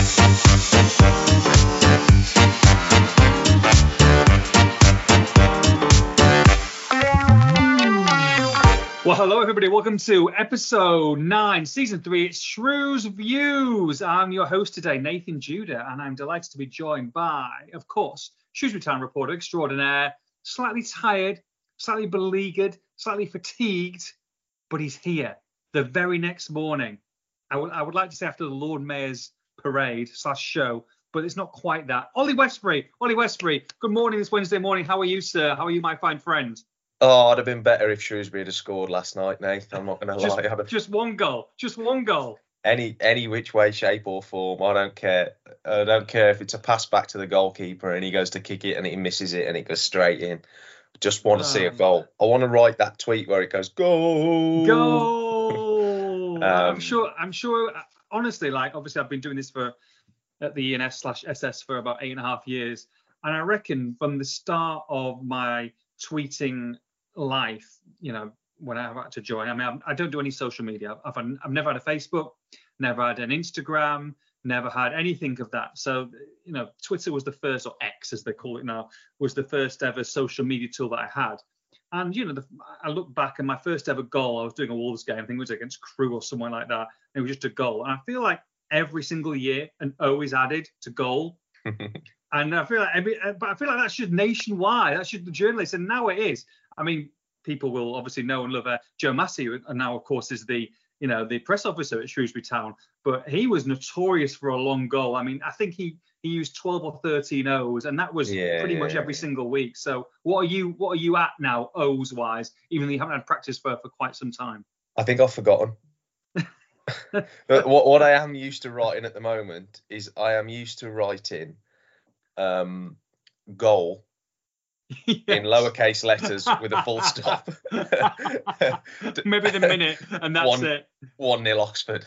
Well, hello everybody. Welcome to episode nine, season three. It's Shrews Views. I'm your host today, Nathan Judah, and I'm delighted to be joined by, of course, Shrewsbury Town reporter extraordinaire, slightly tired, slightly beleaguered, slightly fatigued, but he's here the very next morning. I would I would like to say after the Lord Mayor's parade slash show, but it's not quite that. Ollie Westbury, Ollie Westbury. Good morning this Wednesday morning. How are you, sir? How are you, my fine friend? Oh, I'd have been better if Shrewsbury had scored last night, Nate. I'm not going to Just, lie. Have- just one goal. Just one goal. any any which way, shape or form, I don't care. I don't care if it's a pass back to the goalkeeper and he goes to kick it and he misses it and it goes straight in. Just want to see a Um, goal. I want to write that tweet where it goes goal. Goal. I'm Um, sure. I'm sure. Honestly, like obviously, I've been doing this for at the ENS slash SS for about eight and a half years, and I reckon from the start of my tweeting life, you know, when I've had to join. I mean, I'm, don't do any social media. I've I've never had a Facebook, never had an Instagram, never had anything of that. So, you know, Twitter was the first, or X as they call it now, was the first ever social media tool that I had. And you know, the, I look back and my first ever goal, I was doing a Wolves game, I think it was against Crewe or somewhere like that. It was just a goal, and I feel like every single year an O is added to goal. And I feel like every, uh, but I feel like that should nationwide. That should the journalists, and now it is. I mean, people will obviously know and love uh, Joe Massey, and now of course is the you know the press officer at Shrewsbury Town. But he was notorious for a long goal. I mean, I think he he used 12 or 13 O's, and that was Yeah, pretty much yeah, every single week. So what are you what are you at now O's wise? Even though you haven't had practice for for quite some time. I think I've forgotten. but what what I am used to writing at the moment is I am used to writing um goal in lowercase letters with a full stop. Maybe the minute, and that's One- it. One nil Oxford.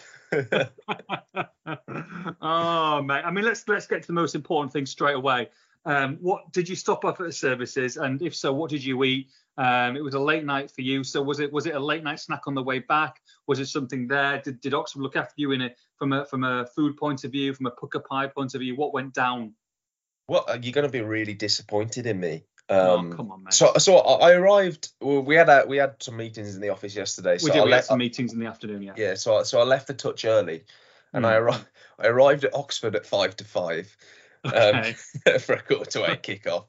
Oh mate, I mean let's let's get to the most important thing straight away. Um, what did you stop off at the services, and if so, what did you eat? Um, it was a late night for you, so was it was it a late night snack on the way back? Was it something there? Did, did Oxford look after you in a from a from a food point of view, from a Pukka pie point of view? What went down? What are you going to be really disappointed in me? Oh Um, come on, mate. so so I arrived. Well, we had a, we had some meetings in the office yesterday. So we did I we had some meetings in the afternoon, yeah. Yeah, so I- so I left the touch early, and I Mm. arrived. I arrived at Oxford at five to five um, Okay. for a quarter to eight kickoff.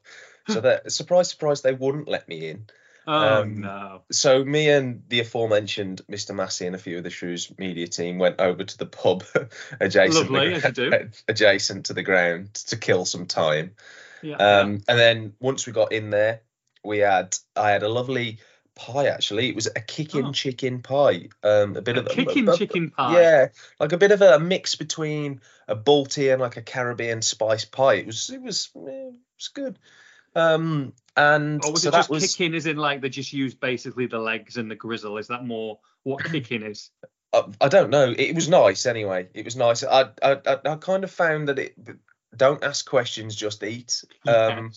So that surprise, surprise, they wouldn't let me in. oh um, no. So me and the aforementioned Mr. Massey and a few of the Shrews media team went over to the pub adjacent Lovely, the, as you do. adjacent to the ground to kill some time. Yeah. Um, and then once we got in there, we had I had a lovely pie actually. It was a kicking Oh. chicken pie. Um, a bit yeah. of a- Kicking a- chicken pie. Yeah, like a bit of a mix between a Balti and like a Caribbean spice pie. It was it was it was good. Um, and Or was so it just was kicking as in like they just used basically the legs and the grizzle? Is that more what kicking is? I, I don't know. It was nice anyway. It was nice. I I, I kind of found that it don't ask questions, just eat. Um,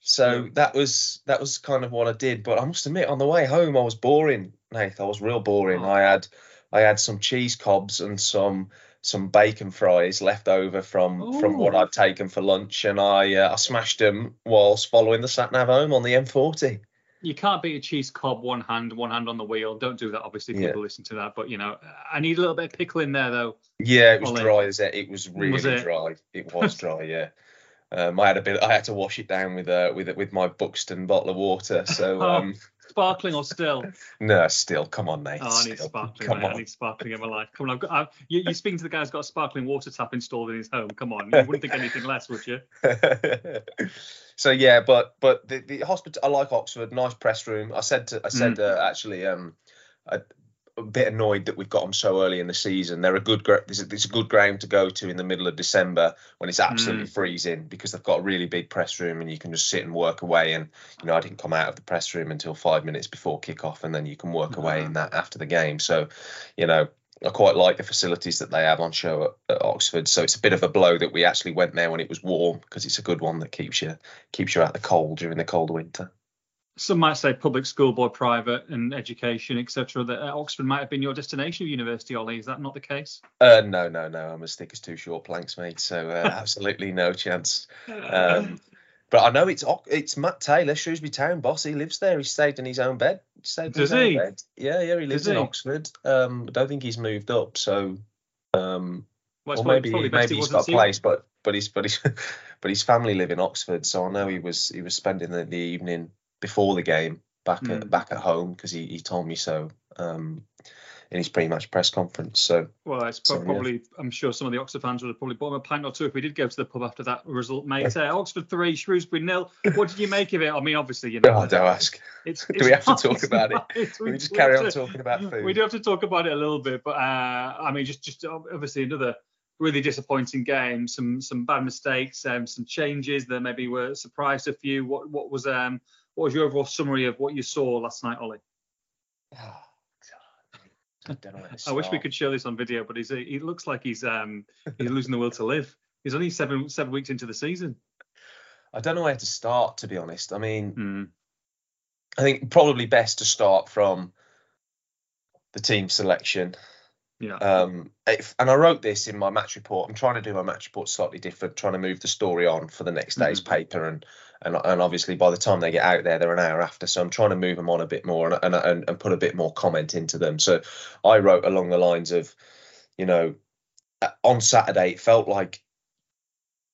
so that was that was kind of what I did. But I must admit, on the way home, I was boring. Nath, I was real boring. Oh. I had I had some cheese cobs and some some bacon fries left over from from what I'd taken for lunch, and I uh, I smashed them whilst following the sat nav home on the M40. You can't beat a cheese cob one hand, one hand on the wheel. Don't do that. Obviously, Yeah. people listen to that. But you know, I need a little bit of pickle in there though. Yeah, it was Ollie. dry as it. It was really Was it? dry. It was dry. Yeah. Um, I had a bit. I had to wash it down with uh, with with my Buxton bottle of water. So Oh. um, Sparkling or still? no, still, come on, mate. Oh, I need still, sparkling. Come mate. I on. need sparkling in my life. Come on, I've got. I, you, you're speaking to the guy who's got a sparkling water tap installed in his home. Come on, you wouldn't think anything less, would you? So yeah, but but the, the hospital. I like Oxford. Nice press room. I said to I said Mm. uh, actually um a, a bit annoyed that we've got them so early in the season. They're a good it's a, it's a good ground to go to in the middle of December when it's absolutely Mm. freezing because they've got a really big press room and you can just sit and work away. And you know I didn't come out of the press room until five minutes before kickoff, and then you can work away in that after the game. So you know. I quite like the facilities that they have on show at, at Oxford. So it's a bit of a blow that we actually went there when it was warm because it's a good one that keeps you keeps you out the cold during the cold winter. some might say public school boy, private and education, etc. That uh, Oxford might have been your destination of university, Ollie. Is that not the case? Uh, no, no, no. I'm as thick as two short planks, mate. So uh, absolutely no chance. Um, but I know it's it's Matt Taylor, Shrewsbury Town boss. He lives there. He stayed in his own bed. He Does he? Bed. Yeah, yeah. He lives Does in he? Oxford. Um, I don't think he's moved up. So, um, Well, or maybe probably maybe he's got a place, but but he's but he's but his family live in Oxford. So I know he was he was spending the, the evening before the game back Hmm. at back at home because he, he told me so. Um, in his pre-match press conference. So Well, it's So, pro- yeah. probably. I'm sure some of the Oxford fans would have probably bought him a pint or two if we did go to the pub after that result, mate. Uh, Oxford three, Shrewsbury nil. What did you make of it? I mean, obviously, you know. oh, don't ask. It's, Do we have to talk about it? it's- We we just carry on to- talking about food. We do have to talk about it a little bit, but uh, I mean, just just obviously another really disappointing game. Some some bad mistakes, um, some changes that maybe were surprised a few. What what was um what was your overall summary of what you saw last night, Ollie? Don't know where to I wish we could show this on video, but he's he looks like he's um he's losing the will to live. He's only seven seven weeks into the season. I don't know where to start, to be honest. I mean, Hmm. I think probably best to start from the team selection. Yeah. Um, if, and I wrote this in my match report. I'm trying to do my match report slightly different, trying to move the story on for the next day's Mhm. paper, and, and and obviously by the time they get out there, they're an hour after. So I'm trying to move them on a bit more and and, and, and put a bit more comment into them. So I wrote along the lines of, you know, uh, on Saturday it felt like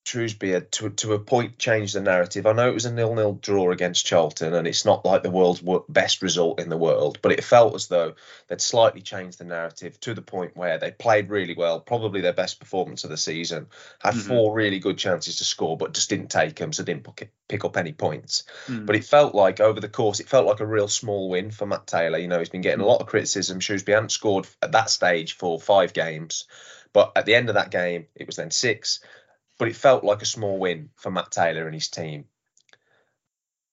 Shrewsbury had to to a point changed the narrative. I know it was a nil-nil draw against Charlton, and it's not like the world's best result in the world, but it felt as though they'd slightly changed the narrative to the point where they played really well, probably their best performance of the season, had Mhm. four really good chances to score, but just didn't take them, so didn't pick, pick up any points. Hmm. But it felt like over the course, it felt like a real small win for Matt Taylor. You know, he's been getting a lot of criticism. Shrewsbury hadn't scored at that stage for five games, but at the end of that game, it was then six. But it felt like a small win for Matt Taylor and his team.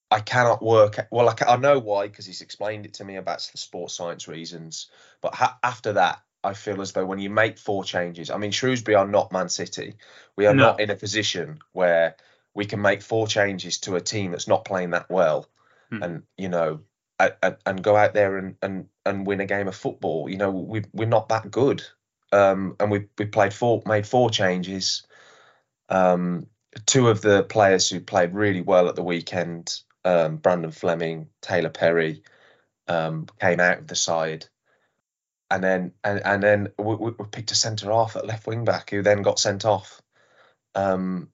I cannot work. Well, I, I know why because he's explained it to me about the sports science reasons. But ha- after that, I feel as though when you make four changes, I mean, Shrewsbury are not Man City. We are No. not in a position where we can make four changes to a team that's not playing that well, Hmm. and you know, and go out there and, and and win a game of football. You know, we we're not that good. Um, and we we played four, made four changes. Um, two of the players who played really well at the weekend, um, Brandon Fleming, Taylor Perry, um, came out of the side, and then and and then we, we picked a centre half at left wing back who then got sent off. Um,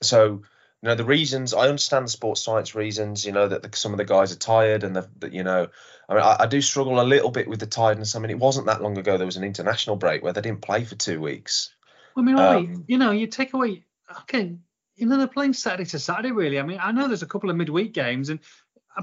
so you know the reasons I understand the sports science reasons. You know that the, some of the guys are tired and the, that you know. I mean, I, I do struggle a little bit with the tiredness. I mean, it wasn't that long ago there was an international break where they didn't play for two weeks. I mean, Um, you know, you take away, okay, you know, they're playing Saturday to Saturday, really. I mean, I know there's a couple of midweek games, and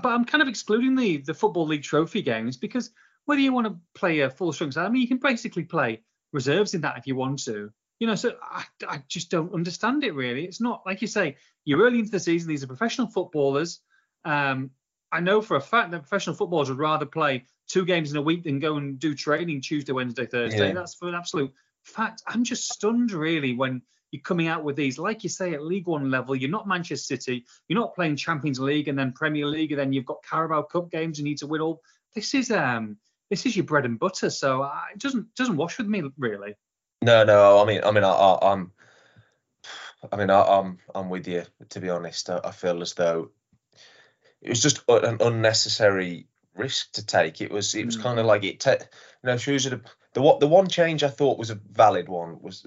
but I'm kind of excluding the the football league trophy games because whether you want to play a full strength side, I mean, you can basically play reserves in that if you want to. You know, so I, I just don't understand it really. It's not like you say, you're early into the season. These are professional footballers. Um, I know for a fact that professional footballers would rather play two games in a week than go and do training Tuesday, Wednesday, Thursday. Yeah. That's for an absolute fact. I'm just stunned really when you're coming out with these, like you say, at League One level. You're not Manchester City. You're not playing Champions League and then Premier League, and then you've got Carabao Cup games you need to win all. This is um, this is your bread and butter. So uh, it doesn't doesn't wash with me really. No, no. I mean, I mean, I, I'm, I mean, I, I'm, I'm with you. To be honest, I, I feel as though it was just an unnecessary risk to take. It was, it was Mm. kind of like it. Te- you know, Shrewsbury. The what, the one change I thought was a valid one was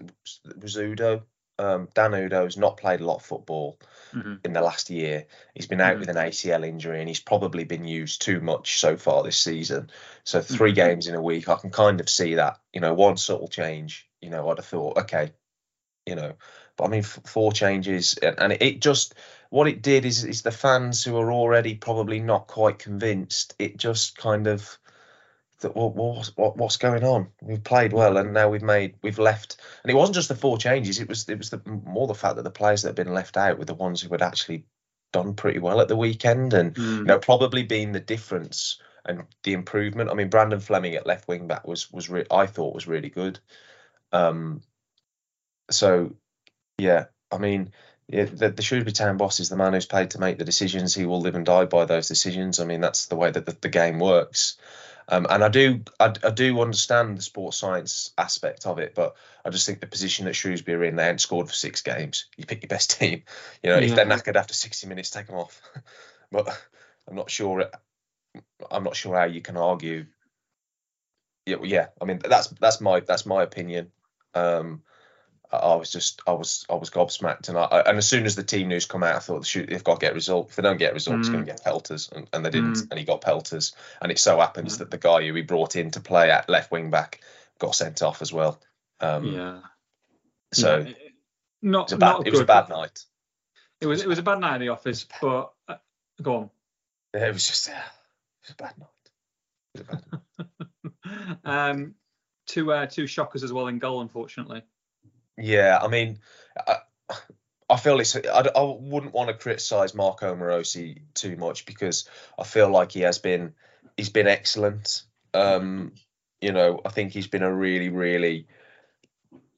was Udoh. Um, Dan Udoh's not played a lot of football Mhm. in the last year. He's been out Mhm. with an ACL injury and he's probably been used too much so far this season. So 3 Mhm. games in a week, I can kind of see that. You know, one subtle change. You know, I'd have thought, okay, you know, but I mean, f- four changes and, and it just what it did is is the fans who are already probably not quite convinced. It just kind of that what, what, what what's going on? We've played well, and now we've made we've left, and it wasn't just the four changes. It was it was the more the fact that the players that had been left out were the ones who had actually done pretty well at the weekend, and Mm. you know probably been the difference and the improvement. I mean, Brandon Fleming at left wing back was was re- I thought was really good. Um, so yeah, I mean yeah, the, the Shrewsbury Town boss is the man who's paid to make the decisions. He will live and die by those decisions. I mean, that's the way that the, the game works. Um, and I do, I, I, do understand the sports science aspect of it, but I just think the position that Shrewsbury are in, they haven't scored for six games. You pick your best team. You know, yeah. if they're knackered after 60 minutes, take them off. but I'm not sure. I'm not sure how you can argue. Yeah, yeah. I mean, that's that's my that's my opinion. Um, I was just I was I was gobsmacked, and I and as soon as the team news come out, I thought shoot, they've got to get results. If they don't get results, mm. going to get pelters, and, and they didn't, mm. and he got pelters. And it so happens that the guy who he brought in to play at left wing back got sent off as well. Um, yeah. So yeah. not it was a bad, it was a bad night. It was it was a bad night in the office, but uh, go on. It was just uh, it was a bad night. It was a bad night. um, two uh, two shockers as well in goal, unfortunately. Yeah, I mean, I, I feel it's. I, I wouldn't want to criticise Marko Marosi too much because I feel like he has been. He's been excellent. Um, you know, I think he's been a really, really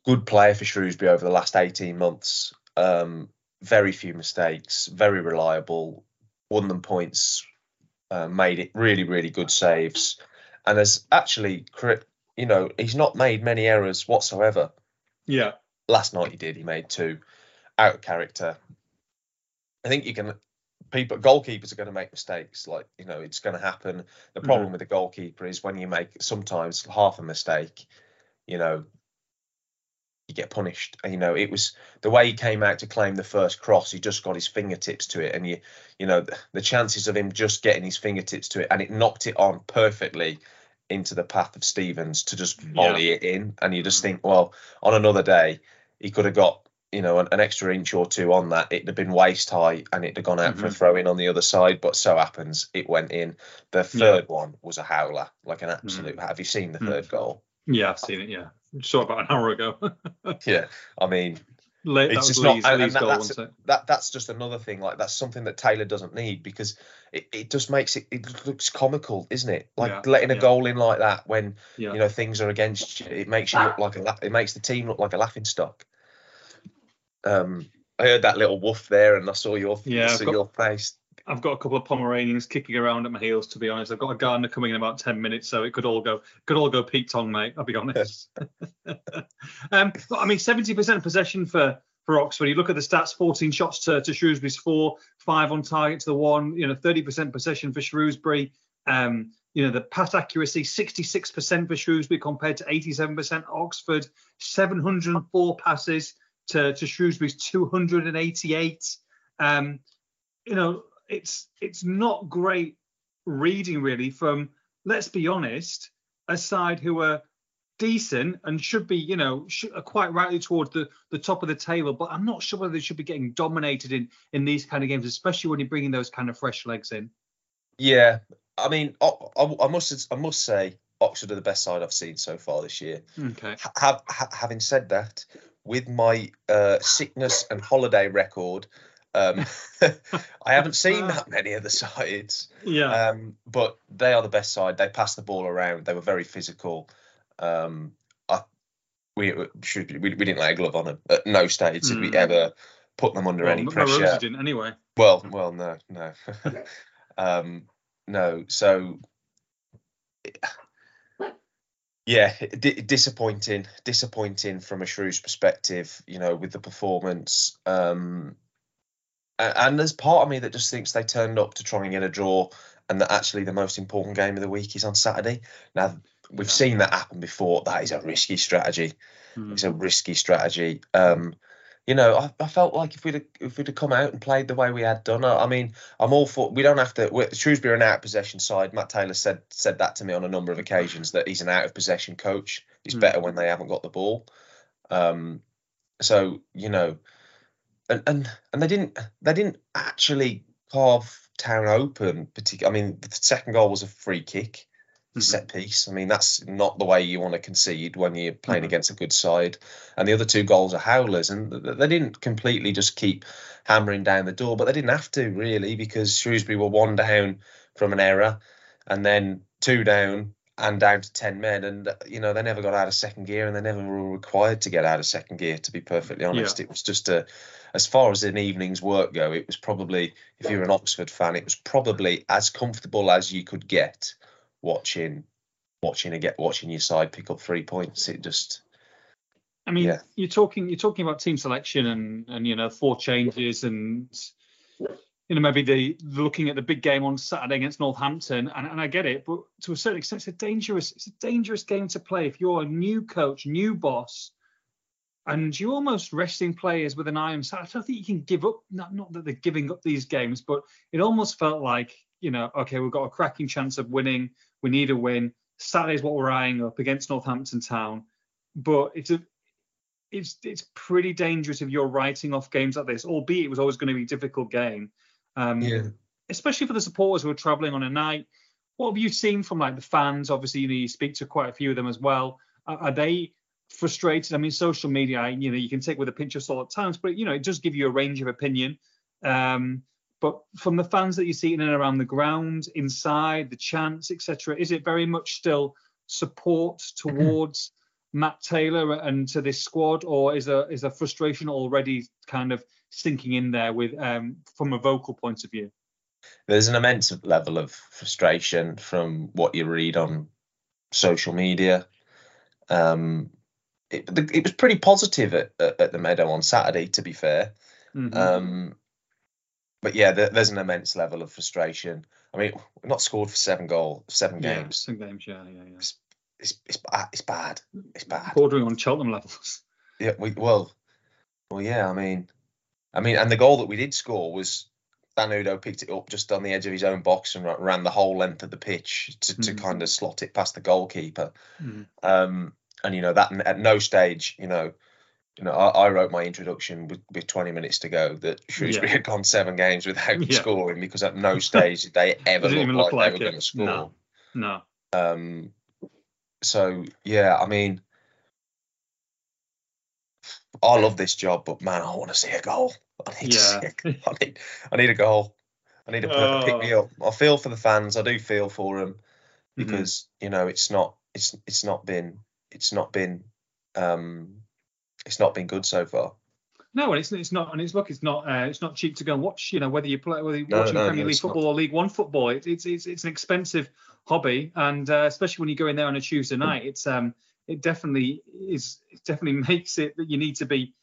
good player for Shrewsbury over the last 18 months. Um, very few mistakes, very reliable, won them points, uh, made it really, really good saves, and has actually, you know, he's not made many errors whatsoever. Yeah last night he did. He made two out of character. I think you can. People, goalkeepers are going to make mistakes. Like you know, it's going to happen. The problem mm. with the goalkeeper is when you make sometimes half a mistake, you know, you get punished. And you know, it was the way he came out to claim the first cross. He just got his fingertips to it, and you, you know, the, the chances of him just getting his fingertips to it, and it knocked it on perfectly into the path of Stevens to just volley yeah. it in. And you just mm. think, well, on another day, he could have got you know an, an, extra inch or two on that. It'd have been waist high and it'd have gone out mm-hmm. for a mm-hmm. throw in on the other side. But so happens it went in. The third yeah. one was a howler, like an absolute. Mm-hmm. Have you seen the 3rd mm-hmm. goal? Yeah, I've seen it. Yeah, saw about an hour ago. yeah, I mean. It's just Lee's, not, that, that's, that, that's just another thing. Like that's something that Taylor doesn't need because it, it just makes it it looks comical, isn't it? Like yeah, letting a yeah. goal in like that when yeah. you know things are against you, it makes you look like a it makes the team look like a laughing stock. Um, I heard that little woof there, and I saw your yeah, saw got, your face. I've got a couple of Pomeranians kicking around at my heels. To be honest, I've got a gardener coming in about ten minutes, so it could all go could all go Pete Tong, mate. I'll be honest. um, I mean, seventy percent possession for for Oxford. You look at the stats: fourteen shots to, to Shrewsbury's four, five on target to the one. You know, thirty percent possession for Shrewsbury. Um, you know, the pass accuracy 66% for Shrewsbury compared to 87% Oxford, 704 passes to, to Shrewsbury's 288. Um, you know, it's it's not great reading really from, let's be honest, a side who are decent and should be, you know, should, are quite rightly towards the, the top of the table. But I'm not sure whether they should be getting dominated in in these kind of games, especially when you're bringing those kind of fresh legs in. Yeah, I mean, I, I, I must I must say Oxford are the best side I've seen so far this year. Okay. Have, ha, having said that, with my uh, sickness and holiday record, um, I haven't seen that many of the sides. Yeah. Um, but they are the best side. They passed the ball around. They were very physical. Um, I, we, should, we, we didn't lay a glove on them at no stage mm. did we hmm. ever put them under well, any pressure. didn't anyway. Well, well, no, no, um, no. So yeah, d- disappointing, disappointing from a Shrews perspective. You know, with the performance, um, and, and there's part of me that just thinks they turned up to try and get a draw, and that actually the most important game of the week is on Saturday. Now we've seen that happen before. That is a risky strategy. Mm. It's a risky strategy. Um, you know, I, I, felt like if we'd have, if we'd have come out and played the way we had done, I, I mean, I'm all for. We don't have to. Shrewsbury are an out possession side. Matt Taylor said said that to me on a number of occasions that he's an out of possession coach. He's mm. better when they haven't got the ball. Um, so you know, and and and they didn't they didn't actually carve Town open. Particularly, I mean, the second goal was a free kick mm-hmm. set piece. I mean, that's not the way you want to concede when you're playing mm-hmm. against a good side. And the other two goals are howlers, and they didn't completely just keep hammering down the door, but they didn't have to really because Shrewsbury were one down from an error, and then two down, and down to 10 men and you know they never got out of second gear and they never were required to get out of second gear to be perfectly honest Yeah. it was just a as far as an evening's work go it was probably if you're an oxford fan it was probably as comfortable as you could get watching watching a get watching your side pick up three points it just I mean, Yeah. you're talking you're talking about team selection and and you know four changes and you know maybe the looking at the big game on Saturday against Northampton and, and I get it, but to a certain extent it's a dangerous it's a dangerous game to play if you're a new coach, new boss, and you're almost resting players with an eye on Saturday. I don't think you can give up. Not not that they're giving up these games, but it almost felt like you know okay we've got a cracking chance of winning. We need a win. Saturday's what we're eyeing up against Northampton Town, but it's a it's it's pretty dangerous if you're writing off games like this, albeit it was always going to be a difficult game. Um, yeah. Especially for the supporters who are travelling on a night. What have you seen from like the fans? Obviously, you know, you speak to quite a few of them as well. Are, are they frustrated? I mean, social media, you know, you can take with a pinch of salt at times, but you know, it does give you a range of opinion. Um, but from the fans that you see in and around the ground, inside, the chants, etc., is it very much still support towards Matt Taylor and to this squad, or is there is there frustration already kind of sinking in there with um, from a vocal point of view? there's an immense level of frustration from what you read on social media. Um, it, it was pretty positive at, at, at the Meadow on Saturday, to be fair. Mhm. Um, but yeah, there, there's an immense level of frustration. I mean, we've not scored for seven goal, seven yeah, games. games, yeah, yeah, yeah. It's it's ba- it's bad. It's bad. Bordering on Cheltenham levels. Yeah, we well, well, yeah. I mean, I mean, and the goal that we did score was Dan Udoh picked it up just on the edge of his own box and ran the whole length of the pitch to, to Mhm. kind of slot it past the goalkeeper. Mhm. Um, and you know that at no stage, you know, you know, I, I wrote my introduction with, with 20 minutes to go that Shrewsbury Yeah. had gone seven games without Yeah. scoring because at no stage did they ever Didn't look even like, they were going to score. No. No. Um, so yeah, I mean, I love this job, but man, I want to see a goal. I need to see. A, I need. I need a goal. I need a to pick me up. I feel for the fans. I do feel for them Mhm. because you know it's not. It's it's not been. It's not been. Um, it's not been good so far. No, and it's it's not, and it's look, it's not uh, it's not cheap to go and watch. You know, whether you play whether you're No, watching no, Premier no, League it's not. football or League One football, it, it's it's it's an expensive hobby, and uh, especially when you go in there on a Tuesday night, it's um it definitely is it definitely makes it that you need to be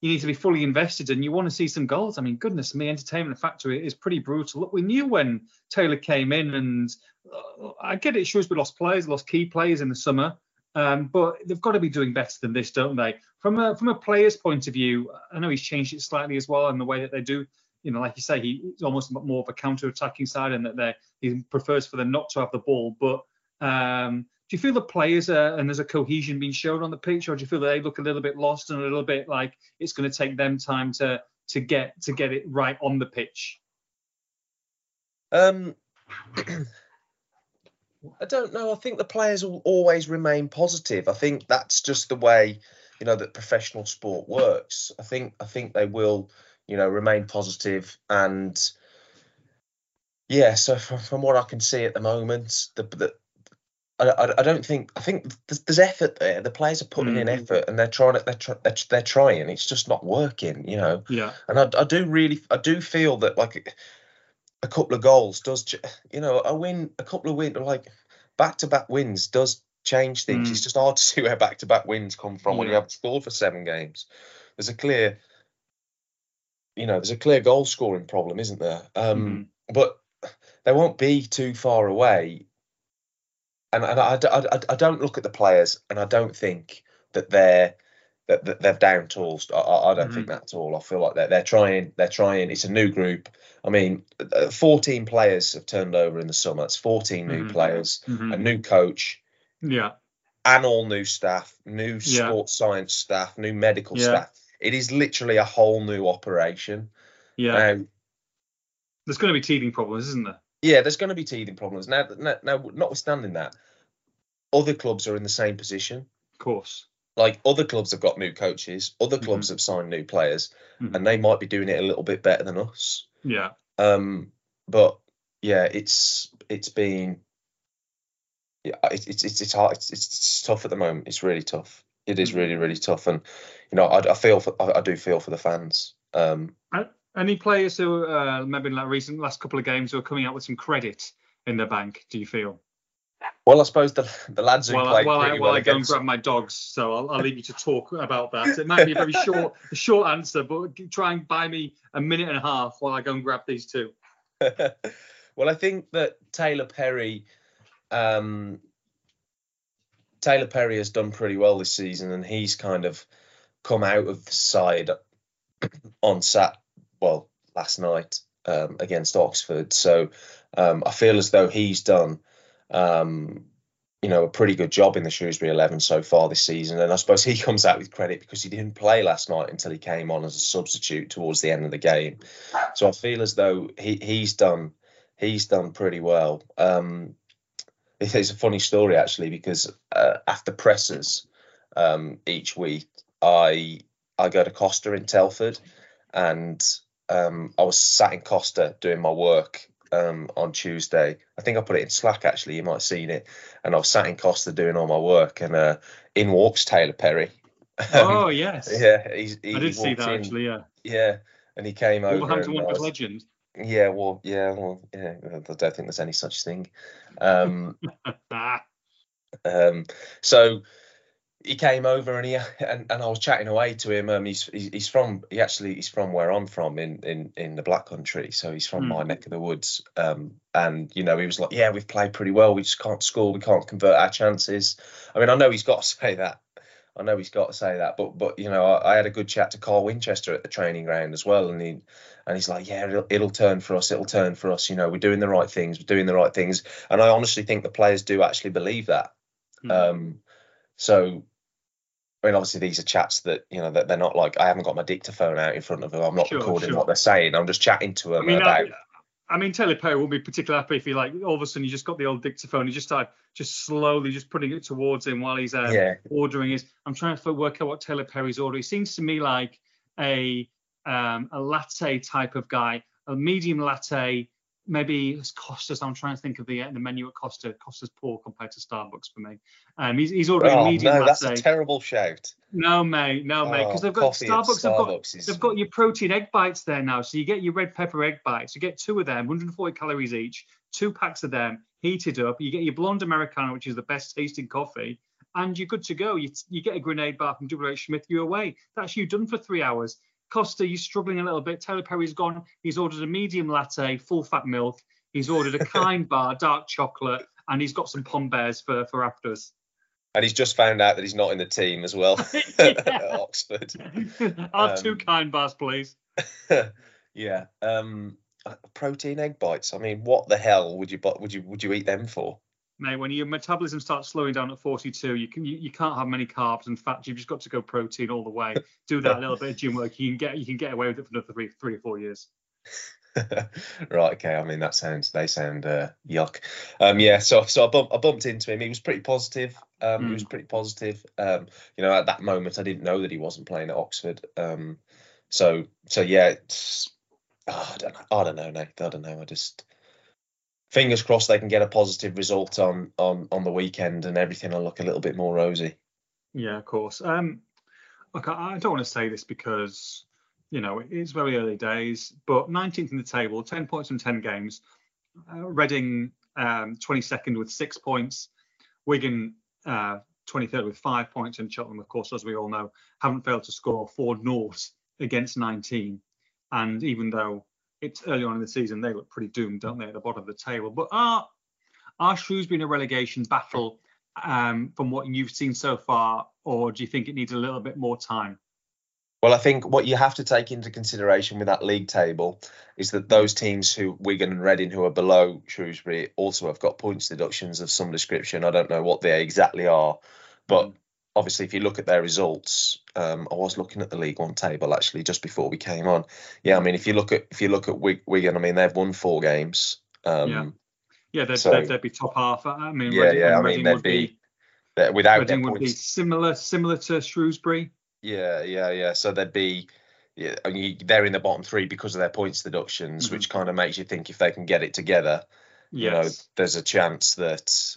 you need to be fully invested and you want to see some goals. I mean, goodness me, entertainment factory is pretty brutal. Look, we knew when Taylor came in, and uh, I get it. Shrewsbury lost players, lost key players in the summer, um, but they've got to be doing better than this, don't they? From a from a player's point of view, I know he's changed it slightly as well in the way that they do. You know, like you say, he's almost more of a counter-attacking side, and that they he prefers for them not to have the ball. But um, do you feel the players are, and there's a cohesion being shown on the pitch, or do you feel they look a little bit lost and a little bit like it's going to take them time to to get to get it right on the pitch? Um, I don't know. I think the players will always remain positive. I think that's just the way you know that professional sport works. I think I think they will you know remain positive and yeah. So from, from what I can see at the moment, the, the I, I, I don't think I think there's, there's effort there. The players are putting in Mm. effort and they're trying to they're, try, they're they're trying. It's just not working. You know Yeah, and I, I do really I do feel that like a couple of goals does ch- you know a win a couple of wins like back to back wins does change things. Mm. It's just hard to see where back to back wins come from when you haven't scored for seven games. There's a clear you know there's a clear goal scoring problem, isn't there? Um, But they won't be too far away. And, and I, I, I, I don't look at the players and I don't think that they're that, they're down tools. I, I don't think that at all. I feel like they're they're trying. They're trying. It's a new group. I mean, uh, 14 players have turned over in the summer. It's 14 new Mhm. players, Mhm. a new coach, yeah, and all new staff, new Yeah. sports science staff, new medical Yeah. staff. It is literally a whole new operation. yeah. Now, There's going to be teething problems, isn't there? yeah, there's going to be teething problems. Now, now, now, notwithstanding that, other clubs are in the same position. Of course. Like other clubs have got new coaches, other Mm-hmm. clubs have signed new players, Mhm. and they might be doing it a little bit better than us. Yeah. Um, but yeah, it's it's been yeah, it's it's it's, it's hard. It's, it's, it's tough at the moment. It's really tough. It is really really tough, and you know I, I feel for I, I do feel for the fans. Um, Any players who uh, maybe in like recent last couple of games who are coming out with some credit in the bank? Do you feel? Well, I suppose the the lads who I, played I, pretty while well I go and grab my dogs, so I'll, I'll leave you to talk about that. It might be a very short, short answer, but try and buy me a minute and a half while I go and grab these two. well, I think that Taylor Perry, um, Taylor Perry has done pretty well this season, and he's kind of come out of the side on sat well last night um, against Oxford. So um, I feel as though he's done. Um, you know, a pretty good job in the Shrewsbury 11 so far this season. And I suppose he comes out with credit because he didn't play last night until he came on as a substitute towards the end of the game. So I feel as though he, he's done he's done pretty well. Um, it's a funny story actually because uh, after presses um, each week, I I go to Costa in Telford, and um, I was sat in Costa doing my work um, on Tuesday. I think I put it in Slack actually. You might have seen it, and I was sat in Costa doing all my work, and uh, in walks Taylor Perry. Oh yes, yeah, he's, he, I did see that in, actually. Yeah, Yeah, and he came over. Wolverhampton and I Wanderers was- legend. yeah, well, yeah, well, yeah. I don't think there's any such thing. Um, um, so he came over and he and, and I was chatting away to him. Um, he's he's from he actually he's from where I'm from in in in the Black Country, so he's from Hmm. my neck of the woods. Um, and you know he was like, yeah, we've played pretty well. We just can't score. We can't convert our chances. I mean, I know he's got to say that. I know he's got to say that, but but you know, I, I had a good chat to Carl Winchester at the training ground as well, and he and he's like, yeah, it'll, it'll turn for us. It'll turn for us. You know, we're doing the right things. We're doing the right things, and I honestly think the players do actually believe that. hmm. Um, so, I mean, obviously these are chats that you know that they're not like I haven't got my dictaphone out in front of them. I'm not Sure, recording sure. what they're saying. I'm just chatting to I them mean, about. I, I mean, Taylor Perry won't be particularly happy if he like all of a sudden you just got the old dictaphone. You just started just slowly just putting it towards him while he's um, yeah, ordering his. I'm trying to work out what Taylor Perry's ordering. He seems to me like a um, a latte type of guy, a medium latte. Maybe it's Costa's. I'm trying to think of the the menu at Costa. Costa's poor compared to Starbucks for me. Um, he's, he's ordering oh medium no, that's latte. a terrible shout. no, mate, no, mate, because Oh, they've got coffee at Starbucks. Have got is They've got your protein egg bites there now. So you get your red pepper egg bites. You get two of them, 140 calories each, two packs of them heated up. You get your blonde Americano, which is the best tasting coffee, and you're good to go. You, you get a grenade bar from WH Smith, you're away. That's you done for three hours. Costa, you're struggling a little bit. Taylor Perry's gone. He's ordered a medium latte, full fat milk. He's ordered a kind bar, dark chocolate, and he's got some pom bears for, for afters. And he's just found out that he's not in the team as well at Oxford. I'll have two Um, kind bars, please. yeah. Um, uh, protein egg bites. I mean, what the hell would you would you would you eat them for? Mate, when your metabolism starts slowing down at 42, you can you, you can't have many carbs and fats. You've just got to go protein all the way. Do that little bit of gym work. You can get you can get away with it for another three three or four years. right. Okay. I mean, that sounds they sound uh, yuck. Um, yeah. So so I, bump, I bumped into him. He was pretty positive. Um, he was pretty positive. Um, you know, at that moment, I didn't know that he wasn't playing at Oxford. Um, so so yeah. It's, oh, I don't know. I don't know, Nate. I don't know. I just fingers crossed they can get a positive result on on on the weekend and everything will look a little bit more rosy. Yeah, of course. Um, look, I, I don't want to say this because you know it's very early days, but 19th in the table, 10 points from 10 games. Uh, Reading um, 22nd with six points. Wigan uh, 23rd with five points, and Cheltenham, of course, as we all know, haven't failed to score four naught against 19. And even though it's early on in the season, they look pretty doomed, don't they, at the bottom of the table? But are are Shrewsbury in a relegation battle um, from what you've seen so far, or do you think it needs a little bit more time? Well, I think what you have to take into consideration with that league table is that those teams who Wigan and Reading who are below Shrewsbury also have got points deductions of some description. I don't know what they exactly are, but Mm. Obviously if you look at their results, um, I was looking at the League One table actually just before we came on. Yeah, I mean if you look at if you look at Wig- Wigan, I mean they've won four games. Um, Yeah. Yeah, they'd, So- they'd, they'd be top half. I mean, Yeah, Reading, yeah, I mean, they'd be, be- without Reading would be points, similar similar to Shrewsbury. Yeah, yeah, yeah. So they'd be, yeah, and you, they're in the bottom three because of their points deductions, Mhm. which kind of makes you think if they can get it together, you know, there's a chance that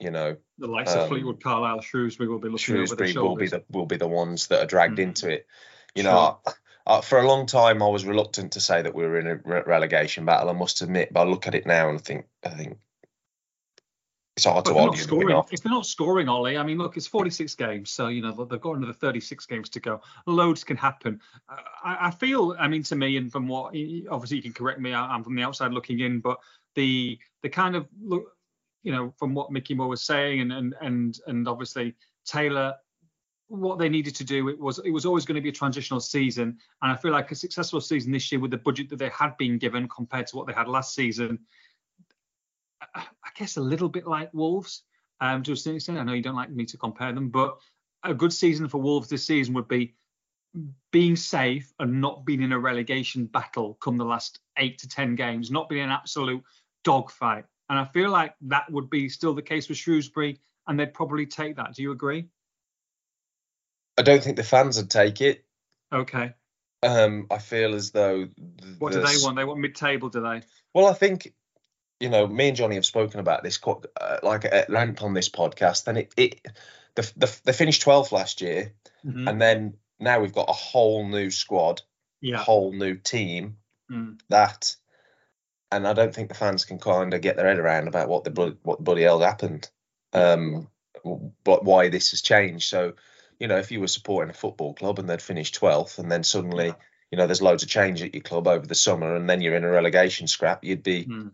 you know, the likes um, of Fleetwood, Carlisle, Shrewsbury will be looking Shrewsbury over will be the will be the ones that are dragged mm. into it. You sure. know, I, I, for a long time I was reluctant to say that we were in a re- relegation battle. I must admit, but I look at it now and I think I think it's hard to argue. Scoring, if they're not scoring, Ollie, I mean, look, it's 46 games, so you know they've got another 36 games to go. Loads can happen. I, I feel, I mean, to me, and from what obviously you can correct me, I'm from the outside looking in, but the the kind of look, you know, from what Mickey Moore was saying, and and and and obviously Taylor, what they needed to do it was it was always going to be a transitional season, and I feel like a successful season this year with the budget that they had been given compared to what they had last season I guess a little bit like Wolves um, to a certain extent. I know you don't like me to compare them, but a good season for Wolves this season would be being safe and not being in a relegation battle come the last eight to ten games, not being an absolute dogfight. And I feel like that would be still the case with Shrewsbury, and they'd probably take that. Do you agree? I don't think the fans would take it. Okay. Um, I feel as though. What do they want? They want mid-table, do they? Well, I think you know, me and Johnny have spoken about this quite, uh, like at length on this podcast. Then it, it the, the, they finished 12th last year, mm-hmm. and then now we've got a whole new squad, yeah. a whole new team mm. that, and I don't think the fans can kind of get their head around about what the what bloody hell happened, um, but why this has changed. So, you know, if you were supporting a football club and they'd finished 12th, and then suddenly. You know, there's loads of change at your club over the summer, and then you're in a relegation scrap. You'd be mm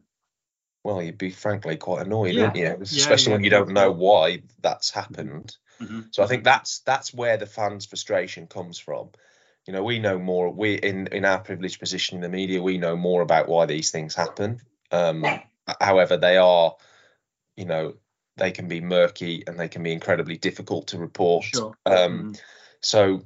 well, you'd be frankly quite annoyed, yeah. wouldn't you? Especially yeah, when you don't know why that's happened. Mm-hmm. So I think that's that's where the fans' frustration comes from. You know, we know more. We in in our privileged position in the media, we know more about why these things happen. Um, however, they are, you know, they can be murky and they can be incredibly difficult to report. Sure. Um, mm-hmm. So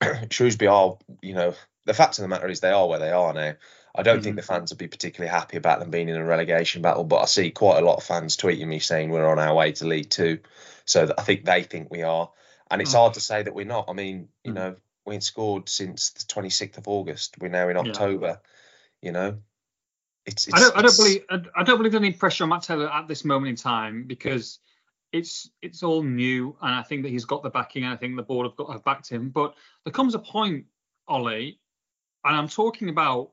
Shrewsbury are, you know, the fact of the matter is they are where they are now. I don't mm-hmm. think the fans would be particularly happy about them being in a relegation battle, but I see quite a lot of fans tweeting me saying we're on our way to League Two. So I think they think we are. And it's oh. hard to say that we're not. I mean, you mm. know, we ain't scored since the 26th of August. We're now in October. Yeah. You know, it's, it's, I don't. I don't believe. I don't believe any pressure on Matt Taylor at this moment in time because it's it's all new, and I think that he's got the backing, and I think the board have got have backed him. But there comes a point, Ollie, and I'm talking about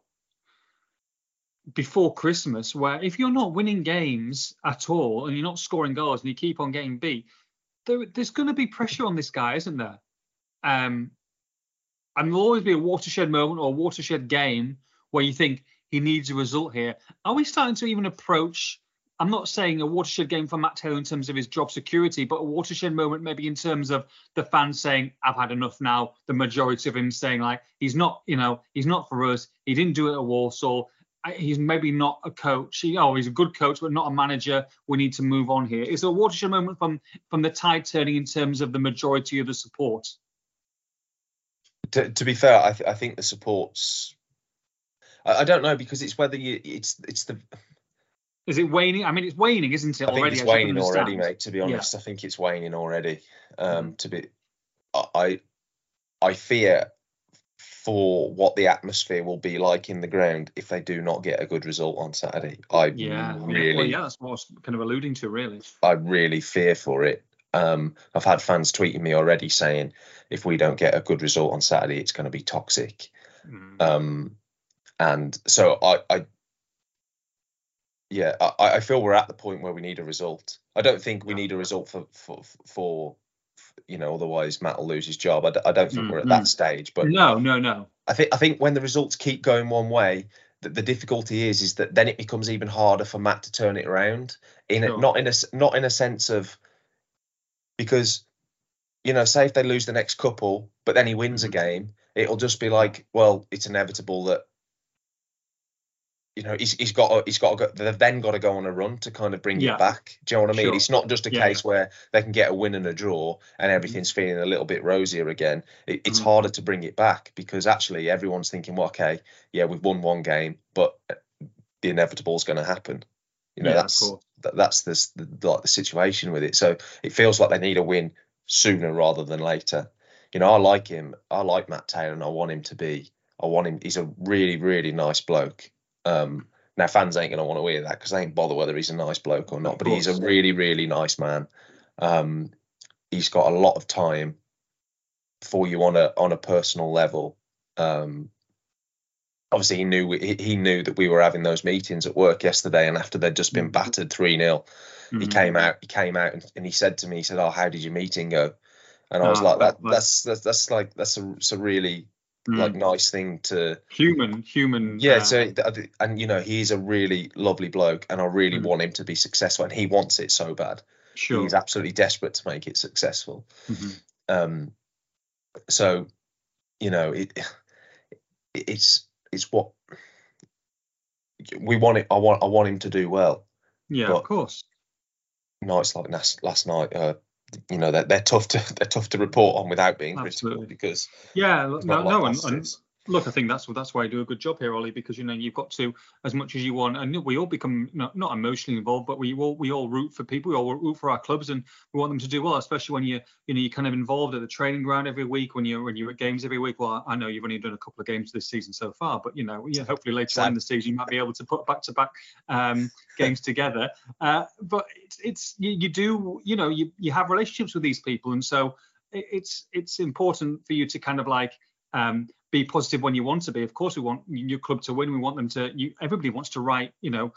before Christmas, where if you're not winning games at all and you're not scoring goals and you keep on getting beat, there, there's going to be pressure on this guy, isn't there? Um, and there'll always be a watershed moment or a watershed game where you think he needs a result here. Are we starting to even approach? I'm not saying a watershed game for Matt Taylor in terms of his job security, but a watershed moment maybe in terms of the fans saying, "I've had enough now." The majority of him saying, "Like he's not, you know, he's not for us. He didn't do it at Walsall he's maybe not a coach. He, oh, he's a good coach, but not a manager. We need to move on here. Is there a watershed moment from from the tide turning in terms of the majority of the support? To, to be fair, I, th- I think the supports. I, I, don't know because it's whether you it's it's the. Is it waning? I mean, it's waning, isn't it? I think already, it's waning already, mate. To be honest, yeah. I think it's waning already. Um, to be, I, I fear for what the atmosphere will be like in the ground if they do not get a good result on Saturday. I yeah, really well, yeah, that's what I was kind of alluding to, really. I really fear for it. Um, I've had fans tweeting me already saying if we don't get a good result on Saturday, it's going to be toxic. Mm. Um, and so I, I yeah, I, I feel we're at the point where we need a result. I don't think we need a result for for for you know, otherwise Matt will lose his job. I d- I don't think mm-hmm. we're at that stage. But no, no, no. I think I think when the results keep going one way, the, the difficulty is is that then it becomes even harder for Matt to turn it around. In sure. a, not in a not in a sense of because you know, say if they lose the next couple, but then he wins a mm-hmm. game, it'll just be like, well, it's inevitable that you know, he's, he's got he's got to go, they've then got to go on a run to kind of bring yeah. it back. Do you know what I mean? Sure. It's not just a yeah. case where they can get a win and a draw and everything's feeling a little bit rosier again. It, it's mm. harder to bring it back because actually everyone's thinking, well, okay, yeah, we've won one game, but the inevitable is going to happen. You know, yeah, that's that, that's the, the like the situation with it. So it feels like they need a win sooner rather than later. You know, I like him. I like Matt Taylor, and I want him to be. I want him. He's a really, really nice bloke. Um, Now fans ain't gonna want to hear that because they ain't bother whether he's a nice bloke or not. But he's a really, really nice man. Um, he's got a lot of time for you on a on a personal level. Um, obviously, he knew he, he knew that we were having those meetings at work yesterday, and after they'd just been mm-hmm. battered three 0 mm-hmm. he came out. He came out and, and, he said to me, he said, "Oh, how did your meeting go?" And I was oh, like, that, that's, that's that's like that's a, it's a really mm. like nice thing to human human yeah uh, so and you know he's a really lovely bloke and i really mm. want him to be successful and he wants it so bad sure he's absolutely desperate to make it successful mm-hmm. um so you know it it's it's what we want it i want i want him to do well. Yeah of course. nights like last last night uh you know they're, they're tough to they're tough to report on without being Absolutely. critical because yeah no no and, and, look, I think that's that's why I do a good job here, Ollie, because you know you've got to as much as you want, and we all become not, not emotionally involved, but we all we all root for people, we all root for our clubs, and we want them to do well, especially when you you know you're kind of involved at the training ground every week, when you're when you're at games every week. Well, I know you've only done a couple of games this season so far, but you know, yeah, hopefully later on in the season you might be able to put back to back um, games together. Uh, but it's, it's you, you do you know you you have relationships with these people, and so it's it's important for you to kind of like um, be positive when you want to be. Of course, we want your club to win. We want them to. You, everybody wants to write, you know,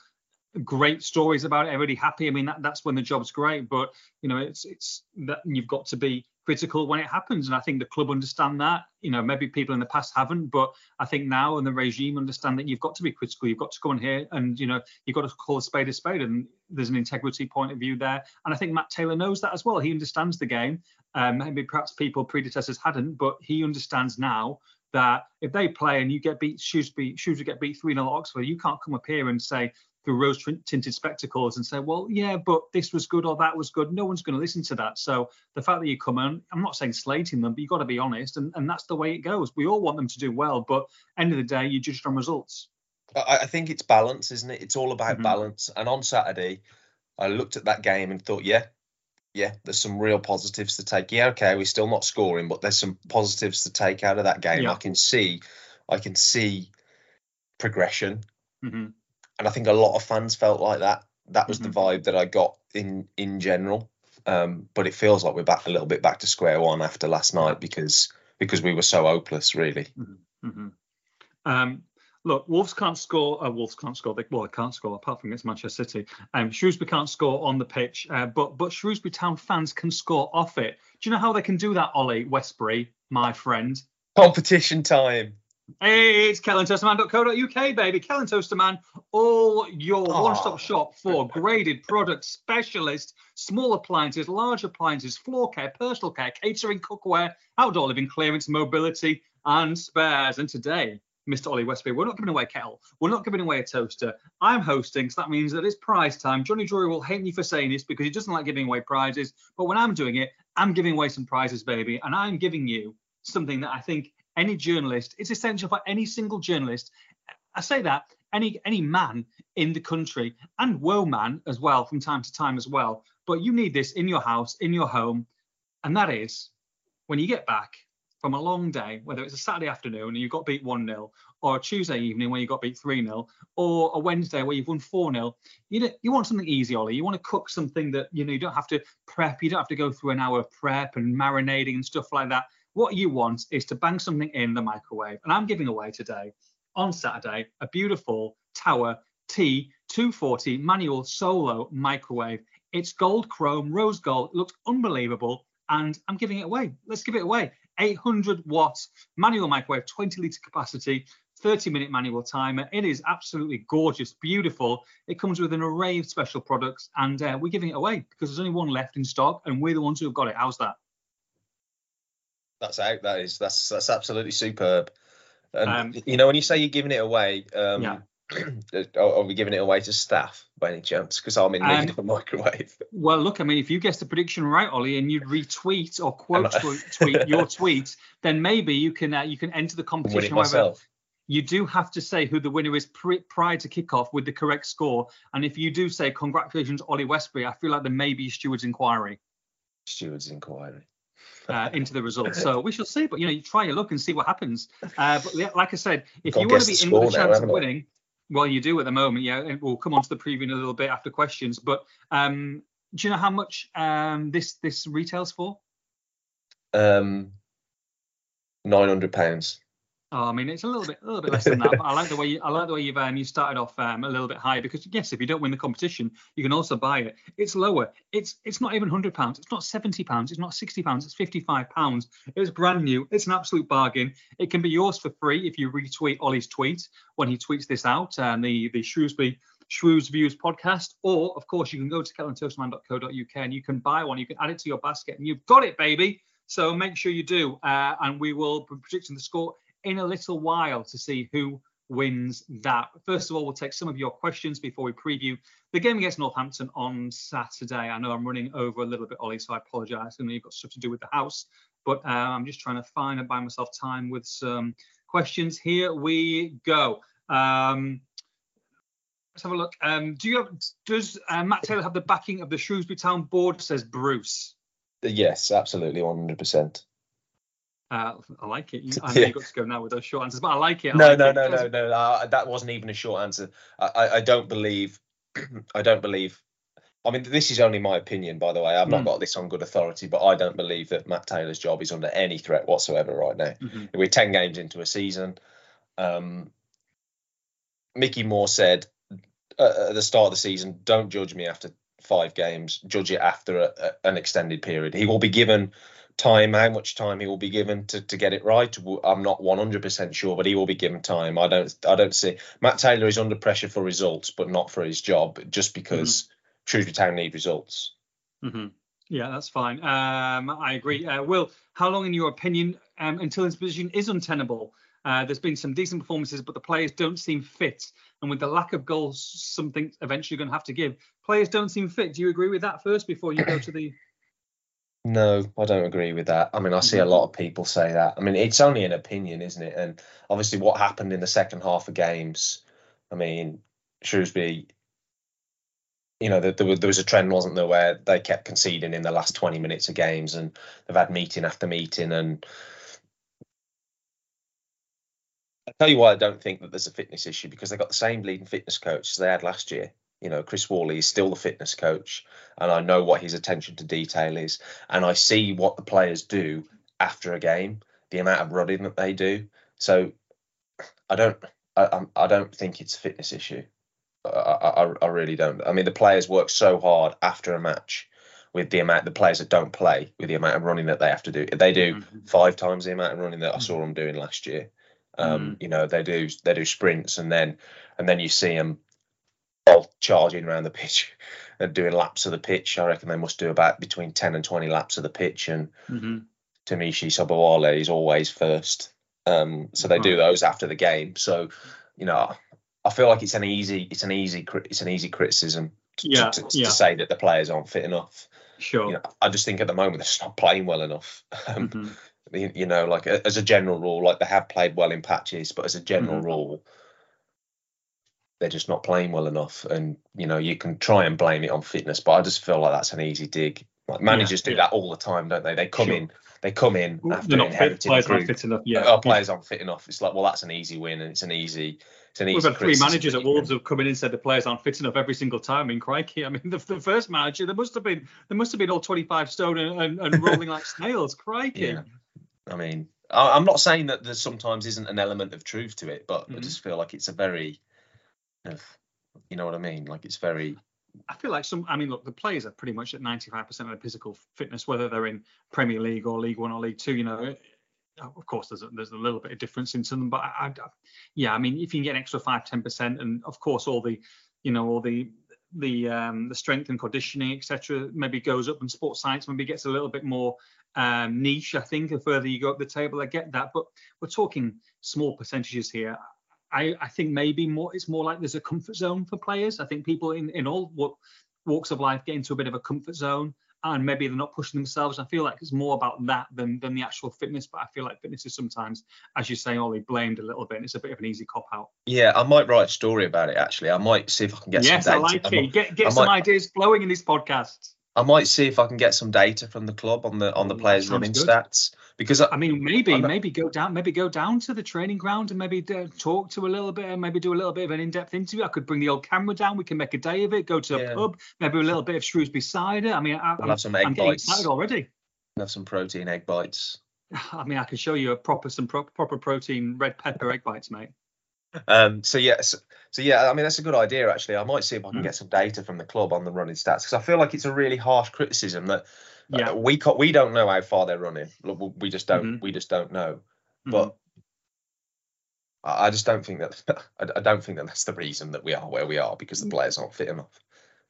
great stories about it. Everybody happy. I mean, that, that's when the job's great. But you know, it's it's that you've got to be critical when it happens. And I think the club understand that. You know, maybe people in the past haven't, but I think now and the regime understand that you've got to be critical. You've got to come in here and you know you've got to call a spade a spade. And there's an integrity point of view there. And I think Matt Taylor knows that as well. He understands the game. Um, maybe perhaps people predecessors hadn't, but he understands now that if they play and you get beat, Shrewsbury, beat Shrewsbury get beat 3 0 Oxford, you can't come up here and say through rose tinted spectacles and say, well, yeah, but this was good or that was good. No one's going to listen to that. So the fact that you come in, I'm not saying slating them, but you've got to be honest. And, and that's the way it goes. We all want them to do well, but end of the day, you judge on results. I, think it's balance, isn't it? It's all about mm-hmm. balance. And on Saturday, I looked at that game and thought, yeah, yeah, there's some real positives to take. Yeah, okay, we're still not scoring, but there's some positives to take out of that game. Yeah. I can see, I can see progression, mm-hmm. and I think a lot of fans felt like that. That was mm-hmm. the vibe that I got in in general. Um, but it feels like we're back a little bit back to square one after last night because because we were so hopeless, really. Mm-hmm. mm-hmm. Um, look, Wolves can't score. Uh, Wolves can't score. They, well, they can't score apart from against Manchester City. Um, Shrewsbury can't score on the pitch, uh, but but Shrewsbury Town fans can score off it. Do you know how they can do that, Ollie Westbury, my friend? Competition time. Hey, it's kettleandtoasterman.co.uk, baby. Kettle and Toaster Man, all your oh. one-stop shop for graded products, specialist, small appliances, large appliances, floor care, personal care, catering, cookware, outdoor living clearance, mobility, and spares. And today, Mr. Ollie Westbury, We're not giving away a kettle. We're not giving away a toaster. I'm hosting, so that means that it's prize time. Johnny Drury will hate me for saying this because he doesn't like giving away prizes. But when I'm doing it, I'm giving away some prizes, baby. And I'm giving you something that I think any journalist, it's essential for any single journalist. I say that any any man in the country and woman as well from time to time as well. But you need this in your house, in your home, and that is when you get back from a long day, whether it's a Saturday afternoon and you got beat 1 0, or a Tuesday evening where you got beat 3 0, or a Wednesday where you've won 4 0, you, you want something easy, Ollie. You want to cook something that you know you don't have to prep, you don't have to go through an hour of prep and marinating and stuff like that. What you want is to bang something in the microwave. And I'm giving away today on Saturday a beautiful Tower T240 manual solo microwave. It's gold chrome, rose gold. It looks unbelievable. And I'm giving it away. Let's give it away. 800 watt manual microwave, 20 litre capacity, 30 minute manual timer. It is absolutely gorgeous, beautiful. It comes with an array of special products, and uh, we're giving it away because there's only one left in stock, and we're the ones who have got it. How's that? That's out. That is that's that's absolutely superb. And um, you know when you say you're giving it away, um, yeah. are we giving it away to staff by any chance? Because I'm in need um, of a microwave. Well, look, I mean, if you guess the prediction right, Ollie, and you retweet or quote tweet your tweet, then maybe you can uh, you can enter the competition. However, you do have to say who the winner is pre- prior to kickoff with the correct score. And if you do say congratulations, Ollie Westbury, I feel like there may be steward's inquiry. Steward's inquiry. Uh, into the results. So we shall see. But you know, you try your luck and see what happens. Uh, but like I said, if you want to be in with a chance of winning, Well, you do at the moment, yeah. And we'll come on to the preview in a little bit after questions. But um, do you know how much um, this this retails for? Um, nine hundred pounds. Oh, I mean, it's a little bit, a little bit less than that. But I like the way you, I like the way you've um, you started off um, a little bit higher because yes, if you don't win the competition, you can also buy it. It's lower. It's it's not even hundred pounds. It's not seventy pounds. It's not sixty pounds. It's fifty five pounds. It's brand new. It's an absolute bargain. It can be yours for free if you retweet Ollie's tweet when he tweets this out. And um, the the Shrewsbury Shrews Views podcast, or of course you can go to kettleandtoasterman.co.uk and you can buy one. You can add it to your basket, and you've got it, baby. So make sure you do, uh, and we will be predicting the score in a little while to see who wins that. First of all, we'll take some of your questions before we preview the game against Northampton on Saturday. I know I'm running over a little bit, Ollie, so I apologise. I know you've got stuff to do with the house, but uh, I'm just trying to find and buy myself time with some questions. Here we go. Um, let's have a look. Um, do you have, does uh, Matt Taylor have the backing of the Shrewsbury Town board? Says Bruce. Yes, absolutely, 100%. Uh, I like it. I know yeah. you've got to go now with those short answers, but I like it. I no, like no, it. no, no, no, uh, that wasn't even a short answer. I, I don't believe. I don't believe. I mean, this is only my opinion, by the way. I've not mm. got this on good authority, but I don't believe that Matt Taylor's job is under any threat whatsoever right now. Mm-hmm. We're ten games into a season. Um, Mickey Moore said uh, at the start of the season, "Don't judge me after five games. Judge it after a, a, an extended period." He will be given time, how much time he will be given to, to get it right. I'm not 100% sure, but he will be given time. I don't I don't see Matt Taylor is under pressure for results, but not for his job, just because mm-hmm. Shrewsbury Town need results. Mm-hmm. Yeah, that's fine. Um, I agree. Uh, Will, how long, in your opinion, um, until his position is untenable? Uh, there's been some decent performances, but the players don't seem fit. And with the lack of goals, something eventually going to have to give. Players don't seem fit. Do you agree with that first before you go to the no, I don't agree with that. I mean, I see a mm-hmm. lot of people say that. I mean, it's only an opinion, isn't it? And obviously, what happened in the second half of games, I mean, Shrewsbury, you know, there, there was a trend, wasn't there, where they kept conceding in the last 20 minutes of games and they've had meeting after meeting. And I'll tell you why I don't think that there's a fitness issue because they got the same leading fitness coach as they had last year. You know, Chris Whalley is still the fitness coach, and I know what his attention to detail is, and I see what the players do after a game, the amount of running that they do. So I don't, I, I don't think it's a fitness issue. I, I, I really don't. I mean, the players work so hard after a match with the amount the players that don't play with the amount of running that they have to do. They do mm-hmm. five times the amount of running that I saw them doing last year. Um, mm-hmm. You know, they do they do sprints and then and then you see them all charging around the pitch and doing laps of the pitch. I reckon they must do about between 10 and 20 laps of the pitch. And mm-hmm. Tunmise Sobowale is always first. Um, so they do those after the game. So, you know, I feel like it's an easy, it's an easy, it's an easy criticism to, yeah, to, to, yeah. to say that the players aren't fit enough. Sure. You know, I just think at the moment they're just not playing well enough. Um, mm-hmm. you, you, know, like as a general rule, like they have played well in patches, but as a general mm-hmm. rule, they're just not playing well enough. And you know, you can try and blame it on fitness, but I just feel like that's an easy dig. Like managers yeah, do yeah. that all the time, don't they? They come sure. in, they come in after not fit, players aren't fit enough. Yeah, our players aren't fit enough. It's like, well, that's an easy win, and it's an easy. It's an easy We've had three managers at Wolves have come in and said the players aren't fit enough every single time. I mean, crikey! I mean, the, the first manager, there must have been there must have been all 25 stone and, and, and rolling like snails. Crikey! Yeah. I mean, I'm not saying that there sometimes isn't an element of truth to it, but mm-hmm. I just feel like it's a very you know what I mean? Like it's very. I feel like some. I mean, look, the players are pretty much at 95% of their physical fitness, whether they're in Premier League or League One or League Two. You know, of course, there's a, there's a little bit of difference into them, but I, I, yeah, I mean, if you can get an extra five, ten percent, and of course, all the, you know, all the the um, the strength and conditioning, etc., maybe goes up, and sports science maybe gets a little bit more um, niche. I think the further you go up the table, I get that, but we're talking small percentages here. I, I think maybe more it's more like there's a comfort zone for players. I think people in, in all walks of life get into a bit of a comfort zone and maybe they're not pushing themselves. I feel like it's more about that than than the actual fitness. But I feel like fitness is sometimes, as you say, only blamed a little bit. And it's a bit of an easy cop out. Yeah, I might write a story about it. Actually, I might see if I can get yes, some. Yes, I like it. Get get I some might, ideas flowing in these podcasts. I might see if I can get some data from the club on the on the players' Sounds running good. stats because I, I mean, maybe I'm maybe go down, maybe go down to the training ground and maybe uh, talk to a little bit, and maybe do a little bit of an in-depth interview. I could bring the old camera down. We can make a day of it. Go to a Yeah. pub, maybe a little bit of Shrewsbury cider. I mean, I, We'll I'm, have some I'm getting bites. excited already. have some protein egg bites. I mean, I can show you a proper some pro- proper protein red pepper egg bites, mate. Um, so yeah, so, so yeah, I mean that's a good idea actually. I might see if I can Mm. get some data from the club on the running stats because I feel like it's a really harsh criticism that uh, Yeah. we ca- we don't know how far they're running. We- just don't Mhm. we just don't know. Mhm. But I just don't think that I don't think that that's the reason that we are where we are because the players aren't fit enough.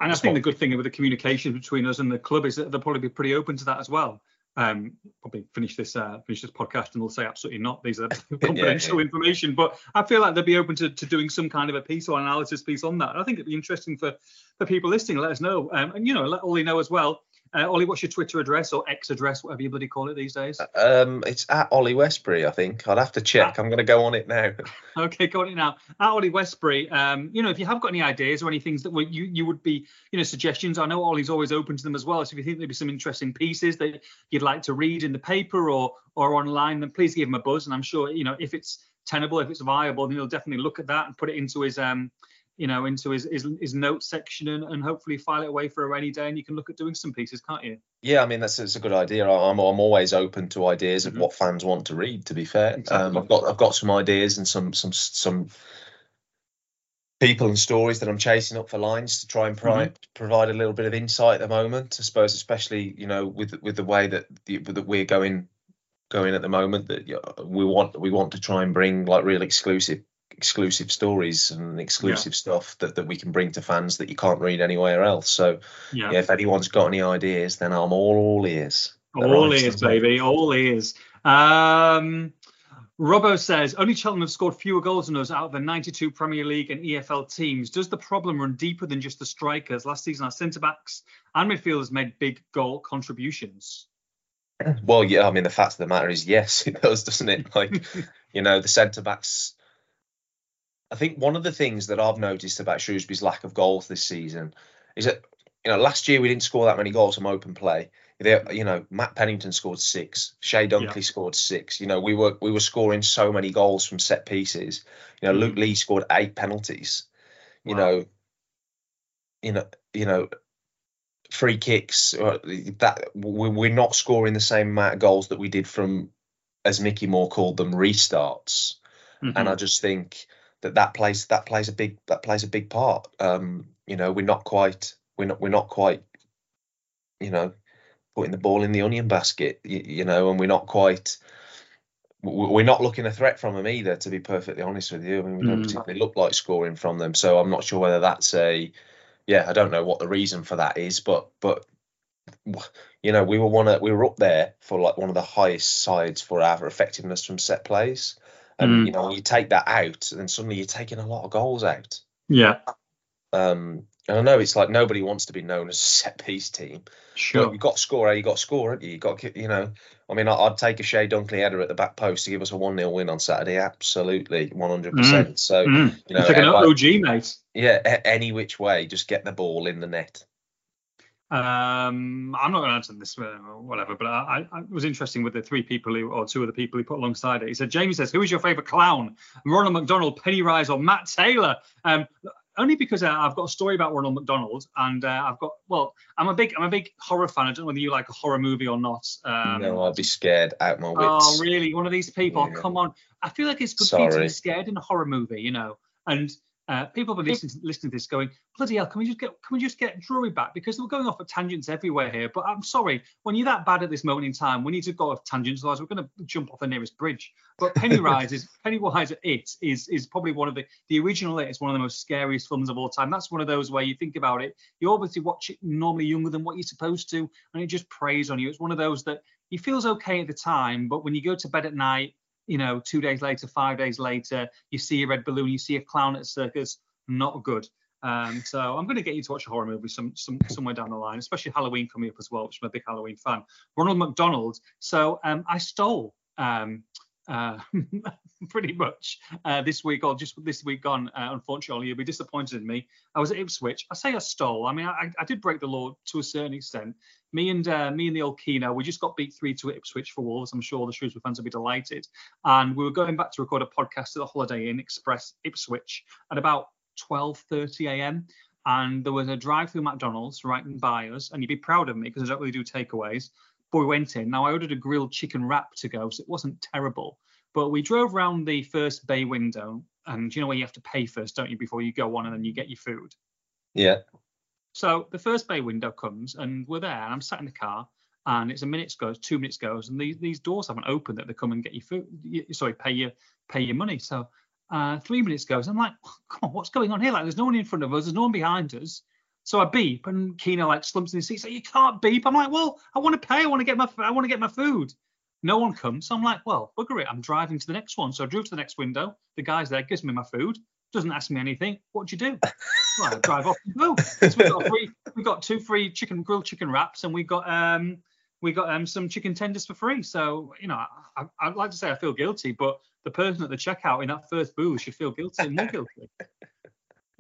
And I think the good thing with the communication between us and the club is that they'll probably be pretty open to that as well. Um, probably finish this uh, finish this podcast and they'll say absolutely not. These are confidential information. But I feel like they'll be open to, to doing some kind of a piece or analysis piece on that. And I think it'd be interesting for for people listening. Let us know. Um, and you know, let Ollie know as well. Uh, Ollie, what's your Twitter address or X address, whatever you bloody call it these days? Um, it's at Ollie Westbury, I think. I'd have to check. I'm going to go on it now. Okay, got it now. At Ollie Westbury, um, you know, if you have got any ideas or any things that would you you would be, you know, suggestions, I know Ollie's always open to them as well. So if you think there'd be some interesting pieces that you'd like to read in the paper or or online, then please give him a buzz. And I'm sure, you know, if it's tenable, if it's viable, then he'll definitely look at that and put it into his um, you know, into his his, his notes section and, and hopefully file it away for a rainy day. And you can look at doing some pieces, can't you? Yeah, I mean that's, that's a good idea. I'm I'm always open to ideas of Mhm. what fans want to read. To be fair, Exactly. um, I've got I've got some ideas and some some some people and stories that I'm chasing up for lines to try and pri- Mm-hmm. provide a little bit of insight at the moment. I suppose, especially you know with with the way that the, that we're going going at the moment, that we want we want to try and bring like real exclusive exclusive stories and exclusive stuff that, that we can bring to fans that you can't read anywhere else. So Yeah. yeah, if anyone's got any ideas, then I'm all, all ears. They're All ears, baby. All ears. Um, Robbo says only Cheltenham have scored fewer goals than us out of the 92 Premier League and EFL teams. Does the problem run deeper than just the strikers? Last season, our centre backs and midfielders made big goal contributions. Well, yeah, I mean, the fact of the matter is, yes, it does, doesn't it? Like, you know, the centre backs. I think one of the things that I've noticed about Shrewsbury's lack of goals this season is that, you know, last year we didn't score that many goals from open play. They, you know, Matt Pennington scored six, Chey Dunkley scored six. You know, we were we were scoring so many goals from set pieces. You know, Luke Leahy scored eight penalties. You Wow. know, you know, you know, free kicks. uh, That we- we're not scoring the same amount of goals that we did from, as Mickey Moore called them, restarts. And Mm-hmm. I just think that that plays that plays a big that plays a big part. Um, you know, we're not quite we're not we're not quite, you know, putting the ball in the onion basket. You, you know, and we're not quite. We're not looking a threat from them either, to be perfectly honest with you. I mean, we don't Mm. particularly look like scoring from them, so I'm not sure whether that's a, yeah, I don't know what the reason for that is, but but you know, we were one of we were up there for like one of the highest sides for our effectiveness from set plays. And Mm. you know, when you take that out, then suddenly you're taking a lot of goals out. yeah, Um, and I know it's like nobody wants to be known as a set piece team, sure. but you've got to score. You got to score, haven't you? You got to, you know. I mean, I'd take a Chey Dunkley header at the back post to give us a one 0 win on Saturday. Absolutely, one hundred percent. So Mm. you know, it's like an OG, mate. yeah, any which way, just get the ball in the net. Um, I'm not going to answer this, uh, whatever, but I, I, it was interesting with the three people who, or two of the people he put alongside it. He said, Jamie says, who is your favourite clown? Ronald McDonald, Pennywise, or Matt Taylor? Um, only because uh, I've got a story about Ronald McDonald, and uh, I've got, well, I'm a big, I'm a big horror fan. I don't know whether you like a horror movie or not. Um, no, I'd be scared out my wits. Oh, really? One of these people? Yeah. Come on. I feel like it's good for you to be scared in a horror movie, you know. And uh, people have been listening, listening to this, going, "Bloody hell! Can we just get can we just get Drury back? Because we're going off at tangents everywhere here." But I'm sorry, when you're that bad at this moment in time, we need to go off tangents, otherwise we're going to jump off the nearest bridge. But Pennywise is Pennywise It is is probably one of the the original It is one of the most scariest films of all time. That's one of those where you think about it, you obviously watch it normally younger than what you're supposed to, and it just preys on you. It's one of those that he feels okay at the time, but when you go to bed at night, you know, two days later, five days later, you see a red balloon, you see a clown at a circus, not good. Um, so I'm going to get you to watch a horror movie some, some somewhere down the line, especially Halloween coming up as well, which I'm a big Halloween fan. Ronald McDonald. So um, I stole um, uh, pretty much uh, this week or just this week gone. Uh, unfortunately, you'll be disappointed in me. I was at Ipswich. I say I stole. I mean, I, I did break the law to a certain extent. Me and uh, me and the old Keno, we just got beat three to Ipswich for Wolves. I'm sure the Shrewsbury fans will be delighted. And we were going back to record a podcast at the Holiday Inn Express Ipswich at about 12:30 a.m. And there was a drive-through McDonald's right by us, and you'd be proud of me because I don't really do takeaways. But we went in. Now I ordered a grilled chicken wrap to go, so it wasn't terrible. But we drove around the first bay window, and you know where you have to pay first, don't you, before you go on, and then you get your food. Yeah. So the first bay window comes, and we're there, and I'm sat in the car, and it's a minute goes, two minutes goes, and these these doors haven't opened that they come and get your food. You, sorry, pay your pay your money. So uh, three minutes goes, I'm like, come on, what's going on here? Like, there's no one in front of us, there's no one behind us. So I beep, and Keno like slumps in his seat. So you can't beep. I'm like, well, I want to pay. I want to get my I want to get my food. No one comes. So I'm like, well, bugger it. I'm driving to the next one. So I drove to the next window. The guy's there, gives me my food, doesn't ask me anything. What do you do? well, I drive off and go. So we got free, we got two free chicken grilled chicken wraps, and we got um we got um some chicken tenders for free. So you know, I, I'd like to say I feel guilty, but the person at the checkout in that first booth should feel guilty, more guilty.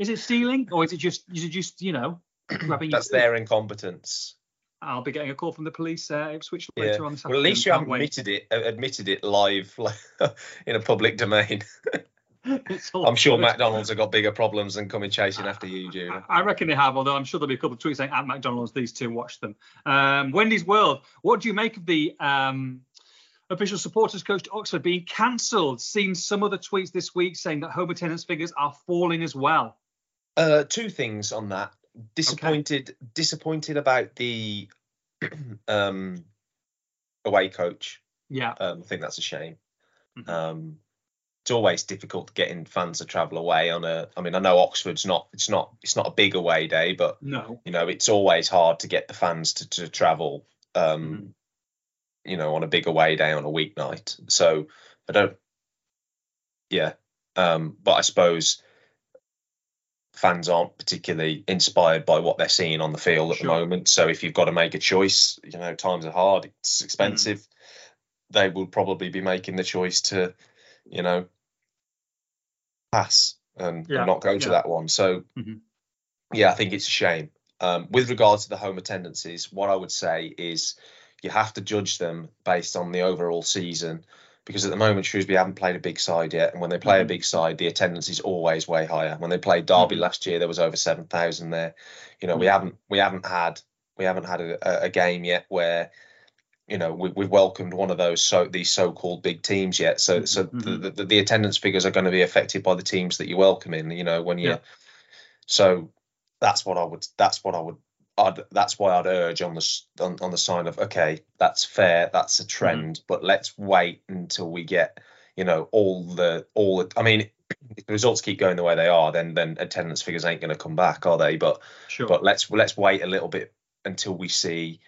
Is it stealing, or is it just is it just you know grabbing? That's your their incompetence. I'll be getting a call from the police uh, Ipswich Yeah. later on this Well, at least you haven't admitted it, uh, admitted it live in a public domain. I'm sure. McDonald's have got bigger problems than coming chasing after you, Judah. I I reckon they have, although I'm sure there'll be a couple of tweets saying at McDonald's, these two watch them. Um, Wendy's World, what do you make of the um, official supporters coach to Oxford being cancelled? Seen some other tweets this week saying that home attendance figures are falling as well. Uh, two things on that. Disappointed, disappointed about the um, away coach. Yeah. Um, I think that's a shame. Mhm. Um, it's always difficult getting fans to travel away on a. I mean, I know Oxford's not. It's not. It's not a big away day, but No. you know, it's always hard to get the fans to, to travel. Um, Mhm. you know, on a big away day on a weeknight. So I don't. Yeah, um, but I suppose fans aren't particularly inspired by what they're seeing on the field at Sure. the moment. So if you've got to make a choice, you know, times are hard. It's Mm. expensive. They will probably be making the choice to, you know, pass and, Yeah, and not go to yeah. that one. So Mhm. yeah, I think it's a shame. Um, with regards to the home attendances, what I would say is you have to judge them based on the overall season because at the moment Shrewsbury haven't played a big side yet, and when they play a Mhm. big side, the attendance is always way higher. When they played Derby Mhm. last year, there was over seven thousand there. You know, we Mhm. haven't we haven't had we haven't had a, a game yet where you know we, we've welcomed one of those so these so-called big teams yet. So so Mhm. the, the the attendance figures are going to be affected by the teams that you welcome in. You know when you Yeah. so that's what I would. That's what I would. I'd, that's why I'd urge on the on, on the sign of okay, that's fair, that's a trend, but let's wait until we get you know all the all. The, I mean, if the results keep going the way they are, then then attendance figures ain't going to come back, are they? But Sure. but let's let's wait a little bit until we see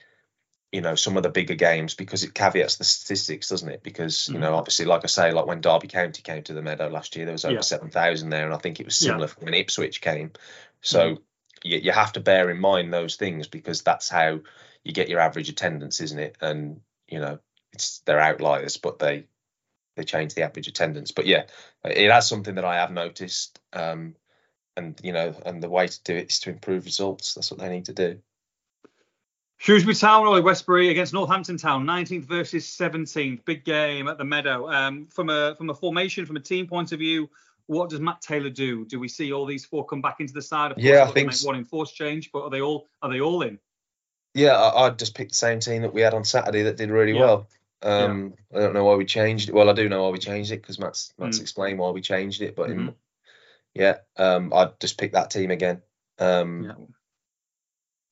you know some of the bigger games because it caveats the statistics doesn't it because you Mhm. know obviously like i say like when derby county came to the meadow last year there was over Yeah. 7000 there and i think it was Yeah. similar when ipswich came so you, you have to bear in mind those things because that's how you get your average attendance isn't it? And you know it's they're outliers but they they change the average attendance. But yeah it has something that i have noticed um and you know and the way to do it is to improve results. That's what they need to do. Shrewsbury Town or Westbury against Northampton Town, 19th versus 17th, big game at the Meadow. Um, from a from a formation, from a team point of view, what does Matt Taylor do? Do we see all these four come back into the side? Of course, Yeah, I they've got to think make one enforced change, but are they all are they all in? Yeah, I, I'd just pick the same team that we had on Saturday that did really Yeah. well. Um, I don't know why we changed it. Well, I do know why we changed it because Matt's Matt's Mm. explained why we changed it. But in, Mhm. yeah, um, I'd just pick that team again. Um, Yeah.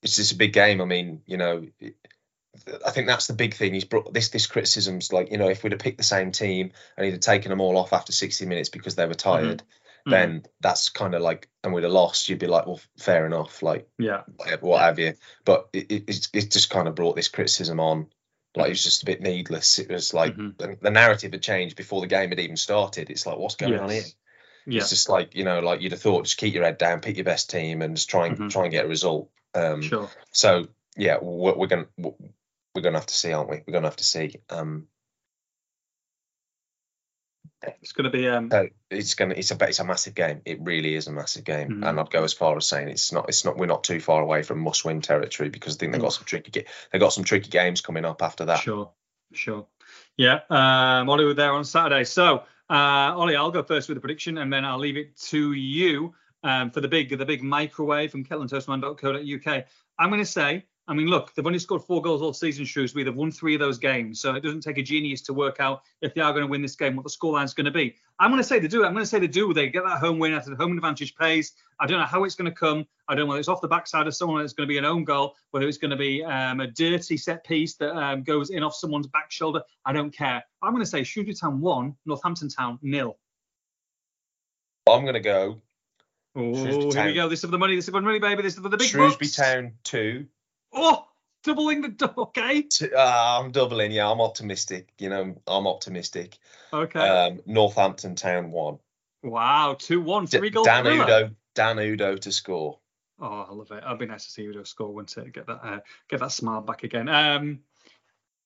It's just a big game. I mean, you know, it- I think that's the big thing. He's brought this this criticism's like, you know, if we'd have picked the same team and he'd have taken them all off after 60 minutes because they were tired, Mhm. then that's kind of like, and we'd have lost. You'd be like, well, fair enough. Like, Yeah. what have you. But it, it, it's, it's just kind of brought this criticism on. Like it was just a bit needless. It was like Mhm. the, the narrative had changed before the game had even started. It's like, what's going on here? Yeah. It's just like you know, like you'd have thought, just keep your head down, pick your best team, and just try and Mhm. try and get a result. Um, Sure. So yeah, we're, we're gonna we're gonna have to see, aren't we? We're gonna have to see. Um, It's going to be. Um, So it's gonna it's a it's a massive game. It really is a massive game, Mhm. and I'd go as far as saying it's not it's not we're not too far away from must win territory because I think they've got some tricky they got some tricky games coming up after that. Sure, sure. Yeah, um, Ollie were there on Saturday. So, uh, Ollie, I'll go first with the prediction, and then I'll leave it to you um, for the big the big microwave from kettleandtoasterman.co.uk. I'm going to say, I mean, look, they've only scored four goals all season, Shrewsbury. They've won three of those games, so it doesn't take a genius to work out if they are going to win this game, what the scoreline's going to be. I'm going to say they do. I'm going to say they do. They get that home win after the home advantage pays. I don't know how it's going to come. I don't know whether it's off the backside of someone, it's going to be an own goal, whether it's going to be um, a dirty set piece that um, goes in off someone's back shoulder. I don't care. I'm going to say Shrewsbury Town one, Northampton Town nil. I'm gonna go Oh, here we go. This is for the money. This is for the money, baby. This is for the big Shrewsbury bucks. Town two. Oh, doubling the do- okay. Uh, I'm doubling. Yeah, I'm optimistic. You know, I'm optimistic. Okay. Um, Northampton Town one. wow, two one, D- three goal Dan thriller. Udoh. Dan Udoh to score. Oh, I love it. I'd be nice to see Udoh score, wouldn't it? Get that, uh, get that smile back again. Um,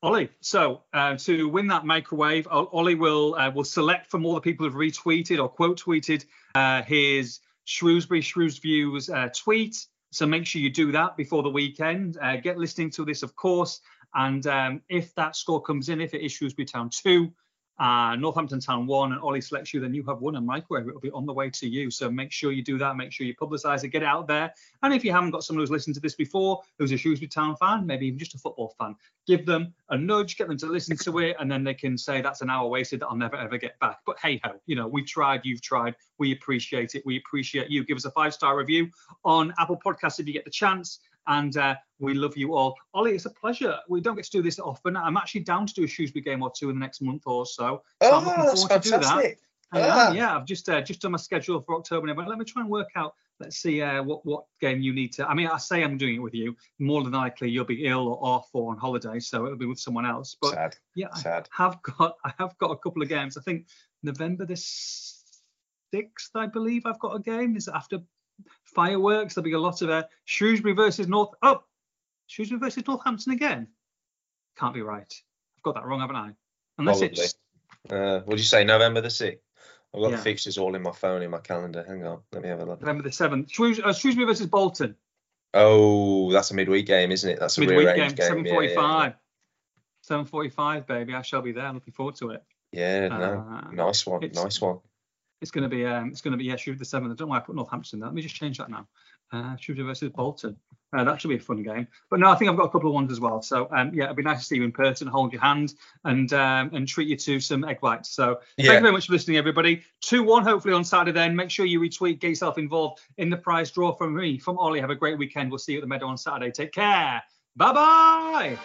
Ollie, so uh, to win that microwave, Ollie will uh, will select from all the people who've retweeted or quote tweeted uh, his Shrewsbury Shrewsbury's uh, tweet. So make sure you do that before the weekend. Uh, get listening to this, of course. And um, if that score comes in, if it issues Shrewsbury Town two, uh, Northampton Town one, and Ollie selects you, then you have won a microwave. It'll be on the way to you. So make sure you do that. Make sure you publicise it, get it out there. And if you haven't got someone who's listened to this before, who's a Shrewsbury Town fan, maybe even just a football fan, give them a nudge, get them to listen to it, and then they can say that's an hour wasted that I'll never ever get back. But hey ho, you know, we've tried, you've tried, we appreciate it. We appreciate you. Give us a five star review on Apple Podcasts if you get the chance. And uh, we love you all. Ollie, it's a pleasure. We don't get to do this often. I'm actually down to do a Shrewsbury game or two in the next month or so. So I'm Oh, looking that's forward to do that. fantastic. I Ah. yeah, I've just uh, just done my schedule for October. But let me try and work out. Let's see uh, what what game you need to. I mean, I say I'm doing it with you. More than likely, you'll be ill or off or on holiday, so it'll be with someone else. But Sad. yeah, I Sad. have got I have got a couple of games. I think November the sixth, I believe, I've got a game. Is after fireworks. There'll be a lot of uh, Shrewsbury versus North. Oh, Shrewsbury versus Northampton again. Can't be right. I've got that wrong, haven't I? Unless Probably. it's Uh, would you say November the sixth? I've got Yeah. the fixtures all in my phone in my calendar. Hang on, let me have a look. November the seventh. Shrews- uh, Shrewsbury versus Bolton. Oh, that's a midweek game, isn't it? That's a midweek game, game. seven forty-five. Seven forty-five, baby. I shall be there. Looking forward to it. Yeah, no, Uh, nice one, nice one. It's going to be um, it's going to be yeah Shrewsbury the seventh. I don't know why I put Northampton there. Let me just change that now. Uh, Shrewsbury versus Bolton. Uh, that should be a fun game. But no, I think I've got a couple of ones as well. So um, yeah, it'd be nice to see you in person, hold your hand, and um, and treat you to some egg whites. So yeah. thank you very much for listening, everybody. Two one hopefully on Saturday. Then make sure you retweet, get yourself involved in the prize draw from me, from Ollie. Have a great weekend. We'll see you at the Meadow on Saturday. Take care. Bye bye.